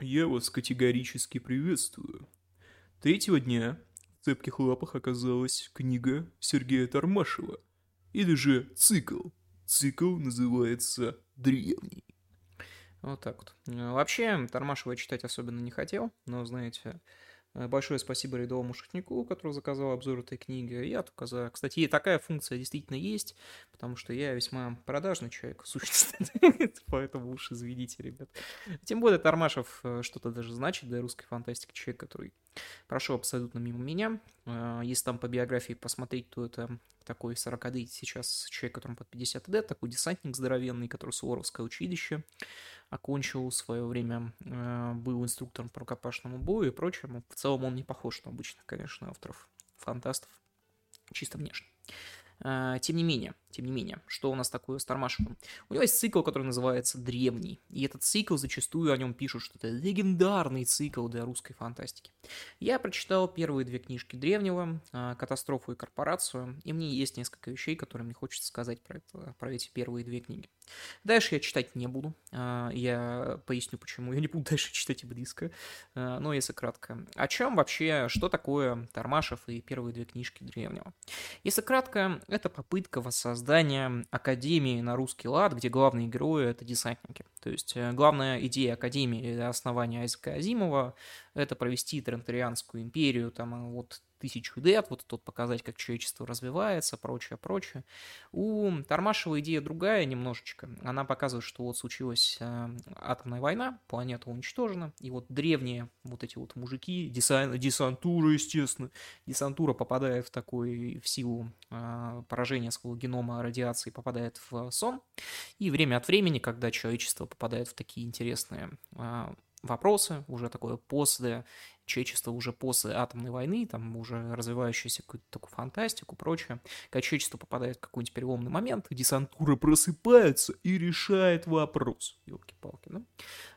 Я вас категорически приветствую. Третьего дня в цепких лапах оказалась книга Сергея Тормашева, или же цикл. Цикл называется «Древний». Вот так вот. Вообще, Тормашева читать особенно не хотел, но, знаете, большое спасибо рядовому шутнику, который заказал обзор этой книги. Я только за... Кстати, такая функция действительно есть, потому что я весьма продажный человек, в. Поэтому уж извините, ребят. Тем более Тормашев э, что-то даже значит для русской фантастики. Человек, который прошел абсолютно мимо меня. Э, Если там по биографии посмотреть, то это такой 40 сейчас человек, которому под 50 лет, такой десантник здоровенный, который Суворовское училище окончил в свое время, э, был инструктором по рукопашному бою и прочему. В целом он не похож на обычных, конечно, авторов фантастов, чисто внешне. Э, Тем не менее, тем не менее, что у нас такое с Тормашевым? У него есть цикл, который называется «Древний», и этот цикл зачастую о нем пишут, что это легендарный цикл для русской фантастики. Я прочитал первые две книжки Древнего, э, «Катастрофу» и «Корпорацию», и мне есть несколько вещей, которые мне хочется сказать про, это, про эти первые две книги. Дальше я читать не буду, э, я поясню почему. Я не буду дальше читать и близко, э, но если кратко. О чем вообще, что такое Тормашев и первые две книжки Древнего? Если кратко, это попытка воссоздания Академии на русский лад, где главные герои — это десантники. То есть э, главная идея Академии основания Айзека Азимова — это провести Трентарианскую империю там вот тысячу лет, вот тут показать, как человечество развивается, прочее, прочее. У Тормашева идея другая немножечко. Она показывает, что вот случилась э, атомная война, планета уничтожена, и вот древние вот эти вот мужики, десан, десантура, естественно, десантура попадает в такой, в силу э, поражения своего генома радиации, попадает в сон, и время от времени, когда человечество попадает в такие интересные э, вопросы, уже такое после человечество уже после атомной войны, там уже развивающуюся какую-то такую фантастику, прочее, когда человечество попадает в какой-нибудь переломный момент, десантура просыпается и решает вопрос. Елки-палки, да?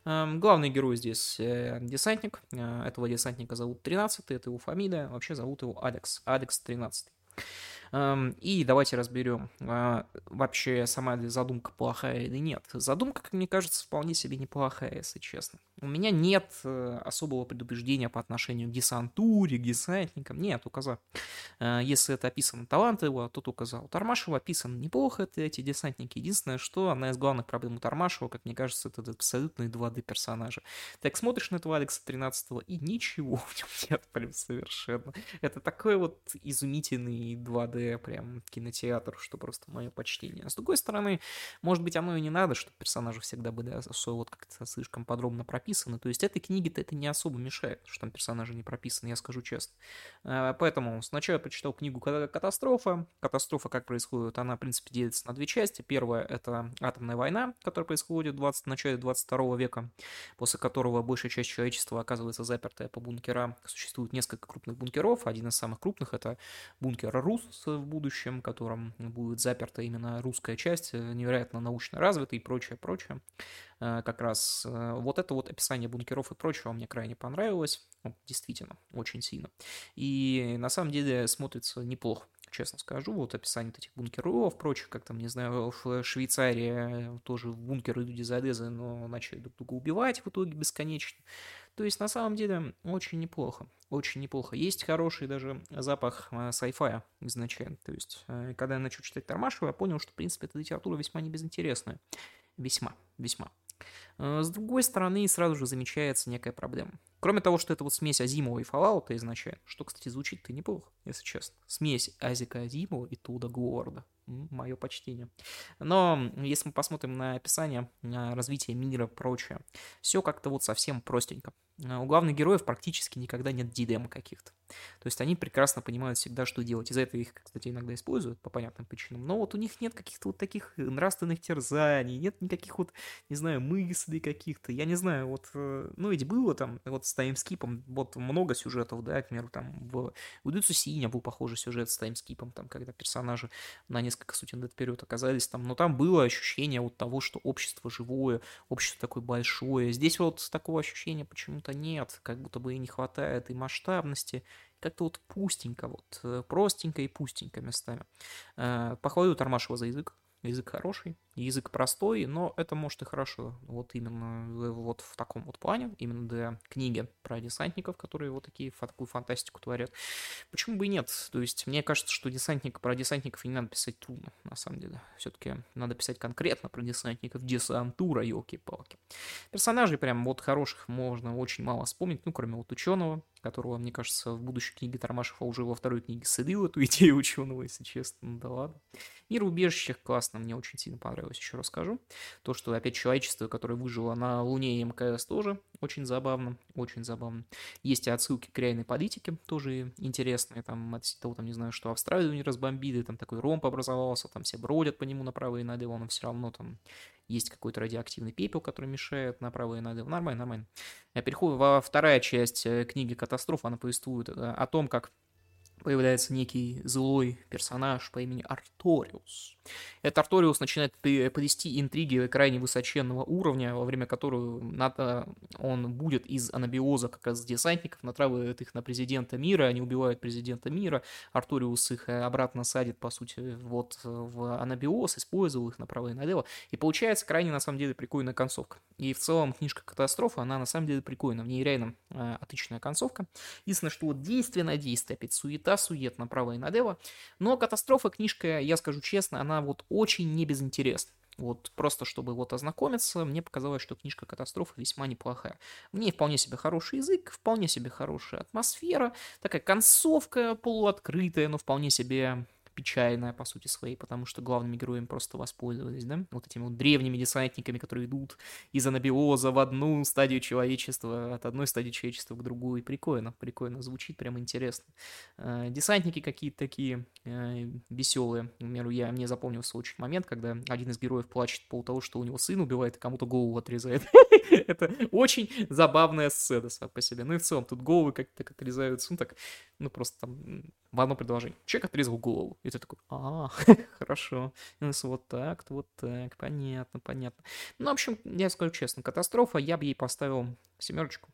Эм, главный герой здесь э, десантник. Э, этого десантника зовут 13 это его фамилия. Вообще зовут его Алекс. Алекс 13 Эм, И давайте разберем, а, вообще сама ли задумка плохая или нет. Задумка, как мне кажется, вполне себе неплохая, если честно. У меня нет э, особого предубеждения по отношению к десантуре, к десантникам. Нет, указал. Э, Если это описано талантливо, то указал. Тормашева описано неплохо, это эти десантники. Единственное, что одна из главных проблем у Тормашева, как мне кажется, это абсолютные 2D персонажи. Так смотришь на этого Алекса 13 и ничего в нем нет прям совершенно. Это такой вот изумительный 2D прям кинотеатр, что просто мое почтение. С другой стороны, может быть, оно и не надо, чтобы персонажи всегда были особо вот как-то слишком подробно прописаны. То есть этой книге-то это не особо мешает, что там персонажи не прописаны, я скажу честно. Э, Поэтому сначала я прочитал книгу «Катастрофа». Катастрофа, как происходит, она, в принципе, делится на две части. Первая — это атомная война, которая происходит в 20, в начале 22 века, после которого большая часть человечества оказывается запертая по бункерам. Существует несколько крупных бункеров. Один из самых крупных — это бункер Рус в будущем, в котором будет заперта именно русская часть, э, невероятно научно развитая и прочее, прочее. Э, Как раз э, вот это вот описание бункеров и прочего мне крайне понравилось. Вот, Действительно, очень сильно. И на самом деле смотрится неплохо честно скажу, вот описание этих бункеров, прочих, как там, не знаю, в Швейцарии тоже в бункеры люди залезли, но начали друг друга убивать в итоге бесконечно. То есть, на самом деле, очень неплохо, очень неплохо. Есть хороший даже запах э, sci-fi изначально. То есть, э, когда я начал читать Тормашева, я понял, что, в принципе, эта литература весьма небезынтересная. Весьма, весьма. Э, С другой стороны, сразу же замечается некая проблема. Кроме того, что это вот смесь Азимова и Фалаута изначально, что, кстати, звучит-то неплохо, если честно. Смесь Азика Азимова и Туда Говарда. Мое почтение. Но если мы посмотрим на описание, на развитие мира и прочее, все как-то вот совсем простенько. Э, У главных героев практически никогда нет дилемм каких-то. То есть они прекрасно понимают всегда, что делать. Из-за этого их, кстати, иногда используют по понятным причинам. Но вот у них нет каких-то вот таких нравственных терзаний, нет никаких вот, не знаю, мыслей каких-то. Я не знаю, вот, э, ну ведь было там вот с таймскипом, вот много сюжетов, да, к примеру, там в Удуцу Синя был похожий сюжет с таймскипом, там, когда персонажи на несколько сотен лет вперед оказались там, но там было ощущение вот того, что общество живое, общество такое большое. Здесь вот такого ощущения почему-то нет, как будто бы и не хватает и масштабности, как-то вот пустенько, вот простенько и пустенько местами. Похвалю Тормашева за язык, язык хороший, язык простой, но это может и хорошо. Вот именно вот в таком вот плане, именно для книги про десантников, которые вот такие, такую фантастику творят. Почему бы и нет? То есть мне кажется, что десантник, про десантников не надо писать трудно, на самом деле. Все-таки надо писать конкретно про десантников, десантура, елки-палки. Персонажей прям вот хороших можно очень мало вспомнить, ну, кроме вот ученого, которого, мне кажется, в будущей книге Тормашева уже во второй книге садил эту идею ученого, если честно. Ну да ладно. Мир убежищах классно, мне очень сильно понравилось, еще расскажу. То, что опять человечество, которое выжило на Луне и МКС тоже очень забавно, очень забавно. Есть и отсылки к реальной политике, тоже интересные, там, от того, там, не знаю, что Австралию не разбомбили, там такой ромб образовался, там все бродят по нему направо и налево, но все равно там есть какой-то радиоактивный пепел, который мешает направо и налево. Нормально, нормально. Я переходу во вторая часть э, книги «Катастрофа», она повествует э, о том, как появляется некий злой персонаж по имени Арториус. Этот Арториус начинает плести интриги крайне высоченного уровня, во время которого НАТО, он будет из анабиоза как раз десантников, натравливает их на президента мира, они убивают президента мира, Арториус их э, обратно садит, по сути, вот в анабиоз, использовал их направо и налево, и получается крайне, на самом деле, прикольная концовка. И в целом книжка «Катастрофа», она на самом деле прикольная, в ней реально э, отличная концовка. Единственное, что вот действие на действие, опять суета, сует направо и налево, но «Катастрофа» книжка, я скажу честно, она вот очень не безинтересна. Вот просто чтобы вот ознакомиться, мне показалось, что книжка «Катастрофа» весьма неплохая. В ней вполне себе хороший язык, вполне себе хорошая атмосфера, такая концовка полуоткрытая, но вполне себе печальная по сути своей, потому что главными героями просто воспользовались, да, вот этими вот древними десантниками, которые идут из анабиоза в одну стадию человечества, от одной стадии человечества к другой. Прикольно, прикольно, звучит прям интересно. Э, десантники какие-то такие э, веселые. К примеру, я, мне запомнился очень момент, когда один из героев плачет по того, что у него сын убивает и кому-то голову отрезает. Это очень забавная сцена сама по себе. Ну и в целом тут головы как-то отрезаются, ну так, ну просто там в одно предложение. Человек отрезал голову. И ты такой, а, хорошо. Вот так, вот так, понятно, понятно. Ну, в общем, я скажу честно, катастрофа, я бы ей поставил семерочку.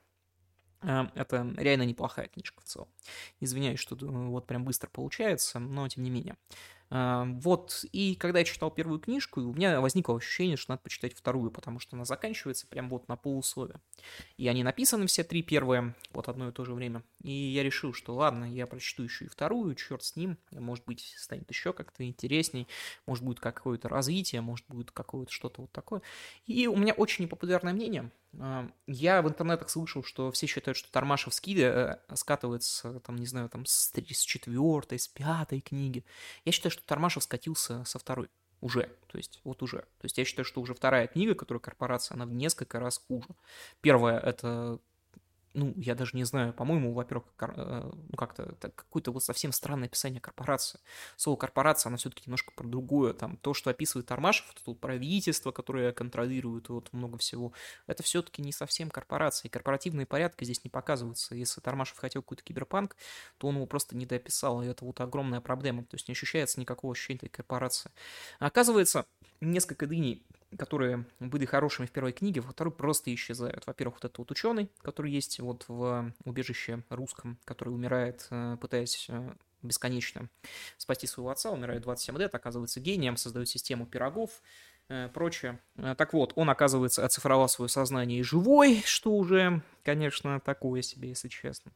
А, это реально неплохая книжка в целом. Извиняюсь, что вот прям быстро получается, но тем не менее. А, вот, и когда я читал первую книжку, у меня возникло ощущение, что надо почитать вторую, потому что она заканчивается прям вот на полусловие. И они написаны все три первые, вот одно и то же время. И я решил, что ладно, я прочту еще и вторую, черт с ним, может быть, станет еще как-то интересней, может будет какое-то развитие, может будет какое-то что-то вот такое. И у меня очень непопулярное мнение. Я в интернетах слышал, что все считают, что Тормашев скиды э, скатывается, там, не знаю, там, с, с четвертой, с пятой книги. Я считаю, что Тормашев скатился со второй. Уже, то есть вот уже. То есть я считаю, что уже вторая книга, которая корпорация, она в несколько раз хуже. Первая это ну, я даже не знаю, по-моему, во-первых, э, ну, как-то какое-то вот совсем странное описание корпорации. Слово корпорация, она все-таки немножко про другое. Там то, что описывает Армашев, это вот правительство, которое контролирует вот много всего, это все-таки не совсем корпорация. И корпоративные порядки здесь не показываются. Если Тармашев хотел какой-то киберпанк, то он его просто не дописал, и это вот огромная проблема. То есть не ощущается никакого ощущения этой корпорации. оказывается, несколько дней которые были хорошими в первой книге, во второй просто исчезают. Во-первых, вот этот вот ученый, который есть вот в убежище русском, который умирает, э, пытаясь э, бесконечно спасти своего отца, умирает 27 лет, оказывается гением, создает систему пирогов, э, прочее. Так вот, он, оказывается, оцифровал свое сознание и живой, что уже, конечно, такое себе, если честно.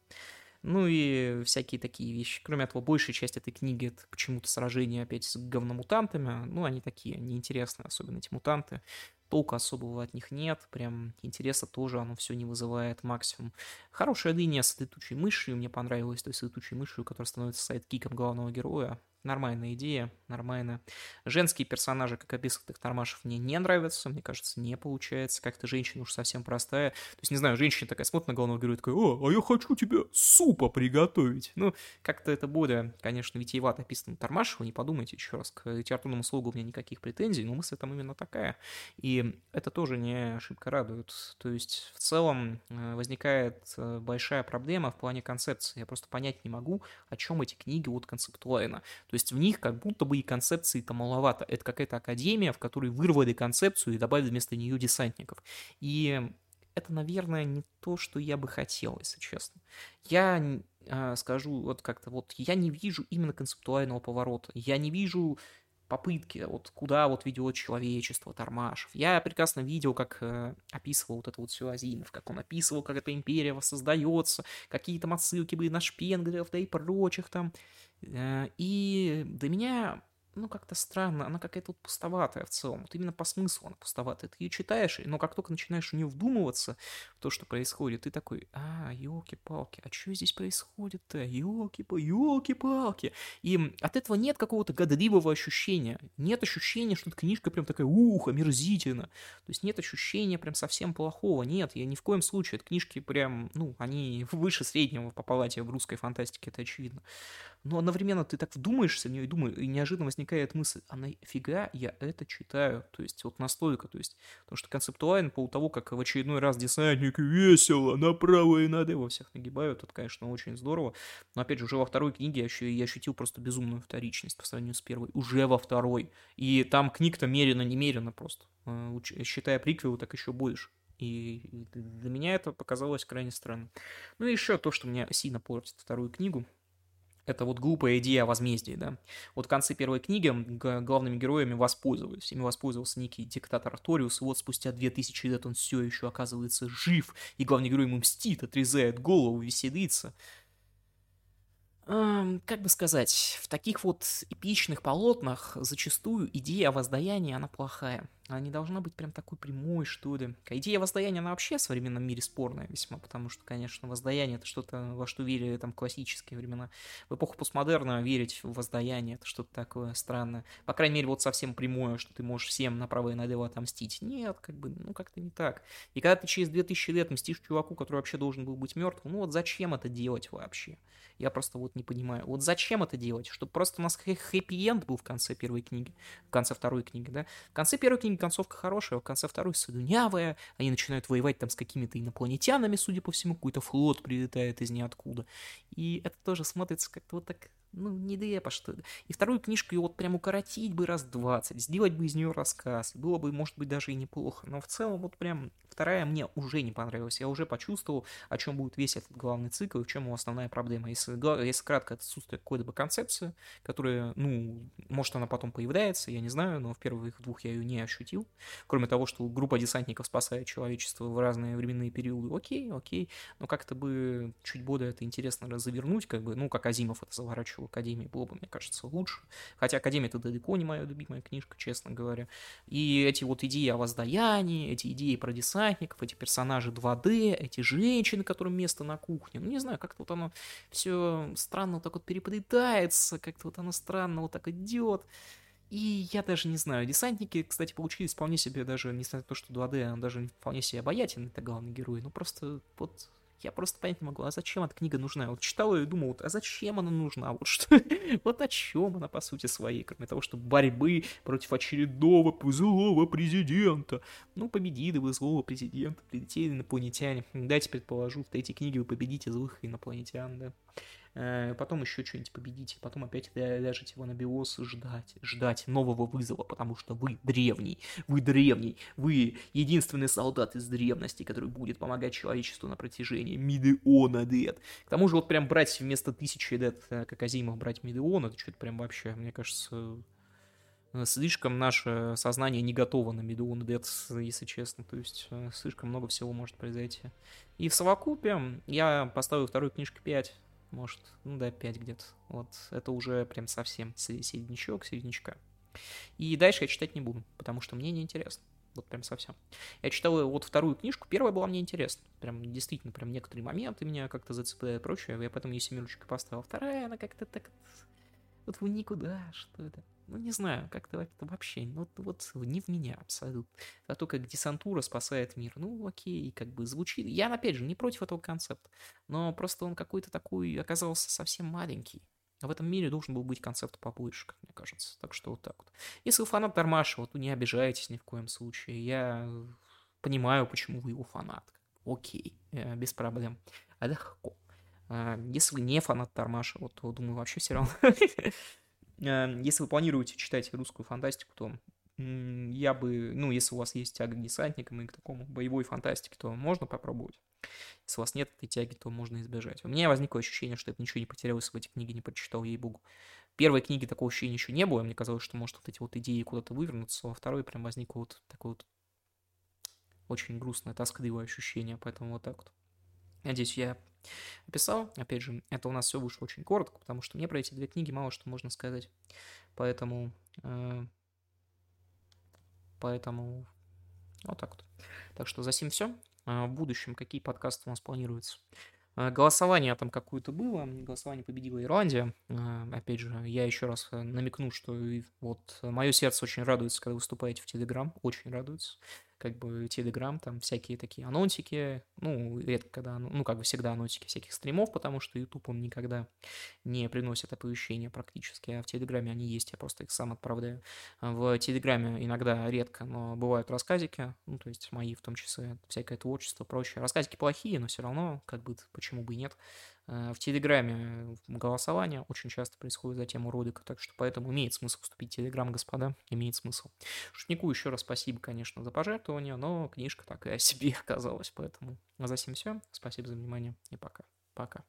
Ну и всякие такие вещи. Кроме этого, большая часть этой книги это почему-то сражения опять с говномутантами. Ну, они такие неинтересные, особенно эти мутанты. Толка особого от них нет, прям интереса тоже оно все не вызывает максимум. Хорошая линия с летучей мышью мне понравилась, то есть летучей мышью, которая становится сайдкиком главного героя. Нормальная идея, нормально. Женские персонажи, как описанных Тормашев, мне не нравятся. Мне кажется, не получается. Как-то женщина уж совсем простая. То есть, не знаю, женщина такая смотрит на главного героя такая, о, а я хочу тебе супа приготовить. Ну, как-то это более, конечно, витиевато описано Тормашева. Не подумайте еще раз. К литературному слогу у меня никаких претензий, но мысль там именно такая. И это тоже не ошибка радует. То есть, в целом, э, возникает э, большая проблема в плане концепции. Я просто понять не могу, о чем эти книги вот концептуально. То есть в них как будто бы и концепции-то маловато. Это какая-то академия, в которой вырвали концепцию и добавили вместо нее десантников. И это, наверное, не то, что я бы хотел, если честно. Я э, скажу вот как-то вот, я не вижу именно концептуального поворота. Я не вижу попытки, вот куда вот ведет человечество Тармашев. Я прекрасно видел, как э, описывал вот это вот все Азимов, как он описывал, как эта империя воссоздается, какие там отсылки были на Шпенглеров, да и прочих там. Э, и для меня ну, как-то странно, она какая-то вот пустоватая в целом. Вот именно по смыслу она пустоватая. Ты ее читаешь, но как только начинаешь в нее вдумываться, в то, что происходит, ты такой, а, елки-палки, а что здесь происходит-то? Елки-палки. И от этого нет какого-то годливого ощущения. Нет ощущения, что эта книжка прям такая, ух, омерзительно. То есть нет ощущения прям совсем плохого. Нет, я ни в коем случае. Это книжки прям, ну, они выше среднего по палате в русской фантастике, это очевидно. Но одновременно ты так вдумаешься в нее и думаешь, и неожиданно возникает мысль, а нафига я это читаю? То есть вот настолько, то есть, потому что концептуально по того, как в очередной раз десантник весело направо и налево всех нагибают, это, конечно, очень здорово. Но опять же, уже во второй книге я, еще, я ощутил просто безумную вторичность по сравнению с первой. Уже во второй. И там книг-то мерено-немерено просто. Э, считая приквел, так еще больше. И для меня это показалось крайне странным. Ну и еще то, что мне сильно портит вторую книгу, это вот глупая идея о возмездии, да. Вот в конце первой книги главными героями воспользовались. Ими воспользовался некий диктатор Арториус, и вот спустя 2000 лет он все еще оказывается жив, и главный герой ему мстит, отрезает голову, веселится. Как бы сказать, в таких вот эпичных полотнах зачастую идея о воздаянии, она плохая. Она не должна быть прям такой прямой, что ли. Идея воздаяния, она вообще в современном мире спорная весьма, потому что, конечно, воздаяние — это что-то, во что верили там классические времена. В эпоху постмодерна верить в воздаяние — это что-то такое странное. По крайней мере, вот совсем прямое, что ты можешь всем направо и налево отомстить. Нет, как бы, ну как-то не так. И когда ты через 2000 лет мстишь чуваку, который вообще должен был быть мертвым, ну вот зачем это делать вообще? Я просто вот не понимаю. Вот зачем это делать? Чтобы просто у нас хэппи-энд был в конце первой книги, в конце второй книги, да? В конце первой книги концовка хорошая, в конце второй слюнявая, они начинают воевать там с какими-то инопланетянами, судя по всему, какой-то флот прилетает из ниоткуда. И это тоже смотрится как-то вот так ну, нелепо, что ли. И вторую книжку ее вот прям укоротить бы раз двадцать, сделать бы из нее рассказ. Было бы, может быть, даже и неплохо. Но в целом вот прям вторая мне уже не понравилась. Я уже почувствовал, о чем будет весь этот главный цикл и в чем его основная проблема. Если, если кратко, отсутствие какой-либо концепции, которая, ну, может, она потом появляется, я не знаю, но в первых двух я ее не ощутил. Кроме того, что группа десантников спасает человечество в разные временные периоды. Окей, окей. Но как-то бы чуть более это интересно развернуть, как бы, ну, как Азимов это заворачивал в Академии было бы, мне кажется, лучше. Хотя Академия это далеко не моя любимая книжка, честно говоря. И эти вот идеи о воздаянии, эти идеи про десантников, эти персонажи 2D, эти женщины, которым место на кухне, ну не знаю, как-то вот оно все странно вот так вот переплетается, как-то вот оно странно вот так идет. И я даже не знаю, десантники, кстати, получились вполне себе даже, несмотря на то, что 2D, он даже вполне себе обаятельный, это главный герой, ну просто вот я просто понять не могу, а зачем эта книга нужна? Вот читал ее и думал, вот, а зачем она нужна? Вот что, вот о чем она по сути своей, кроме того, что борьбы против очередного злого президента. Ну, победили вы злого президента, прилетели инопланетяне. Дайте предположу, в третьей книге вы победите злых инопланетян, да. Э, потом еще что-нибудь победите, потом опять ляжете его на биос ждать, ждать нового вызова, потому что вы древний, вы древний, вы единственный солдат из древности, который будет помогать человечеству на протяжении миллиона лет. К тому же вот прям брать вместо тысячи лет, э, как брать миллион, это что-то прям вообще, мне кажется, э, слишком наше сознание не готово на миллион лет, если честно. То есть слишком много всего может произойти. И в совокупе я поставил вторую книжку 5 может, ну да, 5 где-то. Вот, это уже прям совсем середнячок, середнячка. И дальше я читать не буду, потому что мне неинтересно. Вот прям совсем. Я читал вот вторую книжку, первая была мне интересна. Прям действительно, прям некоторые моменты меня как-то зацепляют и прочее. Я поэтому ей семерочку поставил. Вторая, она как-то так... Вот в никуда, что это ну, не знаю, как-то это вообще, ну, вот не в меня абсолютно. А то, как десантура спасает мир, ну, окей, как бы звучит. Я, опять же, не против этого концепта, но просто он какой-то такой оказался совсем маленький. А в этом мире должен был быть концепт побольше, как мне кажется. Так что вот так вот. Если вы фанат Дармашева, то не обижайтесь ни в коем случае. Я понимаю, почему вы его фанат. Окей, э, без проблем. Легко. А если вы не фанат Тармашева, то, думаю, вообще все равно если вы планируете читать русскую фантастику, то я бы, ну, если у вас есть тяга к десантникам и к такому боевой фантастике, то можно попробовать. Если у вас нет этой тяги, то можно избежать. У меня возникло ощущение, что я ничего не потерял, если в эти книги не прочитал, ей-богу. первой книги такого ощущения еще не было, мне казалось, что может вот эти вот идеи куда-то вывернуться, во второй прям возникло вот такое вот очень грустное, тоскливое ощущение, поэтому вот так вот. Надеюсь, я описал. Опять же, это у нас все вышло очень коротко, потому что мне про эти две книги мало что можно сказать. Поэтому... Э, поэтому... Вот так вот. Так что за сим все. А, в будущем какие подкасты у нас планируются? А, голосование там какое-то было, голосование победила Ирландия. А, опять же, я еще раз э, намекну, что вот мое сердце очень радуется, когда выступаете в Телеграм, очень радуется как бы Telegram, там всякие такие анонсики, ну, редко когда, ну, как бы всегда анонсики всяких стримов, потому что YouTube, он никогда не приносит оповещения практически, а в Телеграме они есть, я просто их сам отправляю. В Телеграме иногда редко, но бывают рассказики, ну, то есть мои в том числе, всякое творчество, прочее. Рассказики плохие, но все равно, как бы, почему бы и нет. Э, в Телеграме голосование очень часто происходит за тему ролика, так что поэтому имеет смысл вступить в Телеграм, господа, имеет смысл. Шутнику еще раз спасибо, конечно, за пожертвование, но книжка такая себе оказалась, поэтому за всем все. Спасибо за внимание и пока. Пока.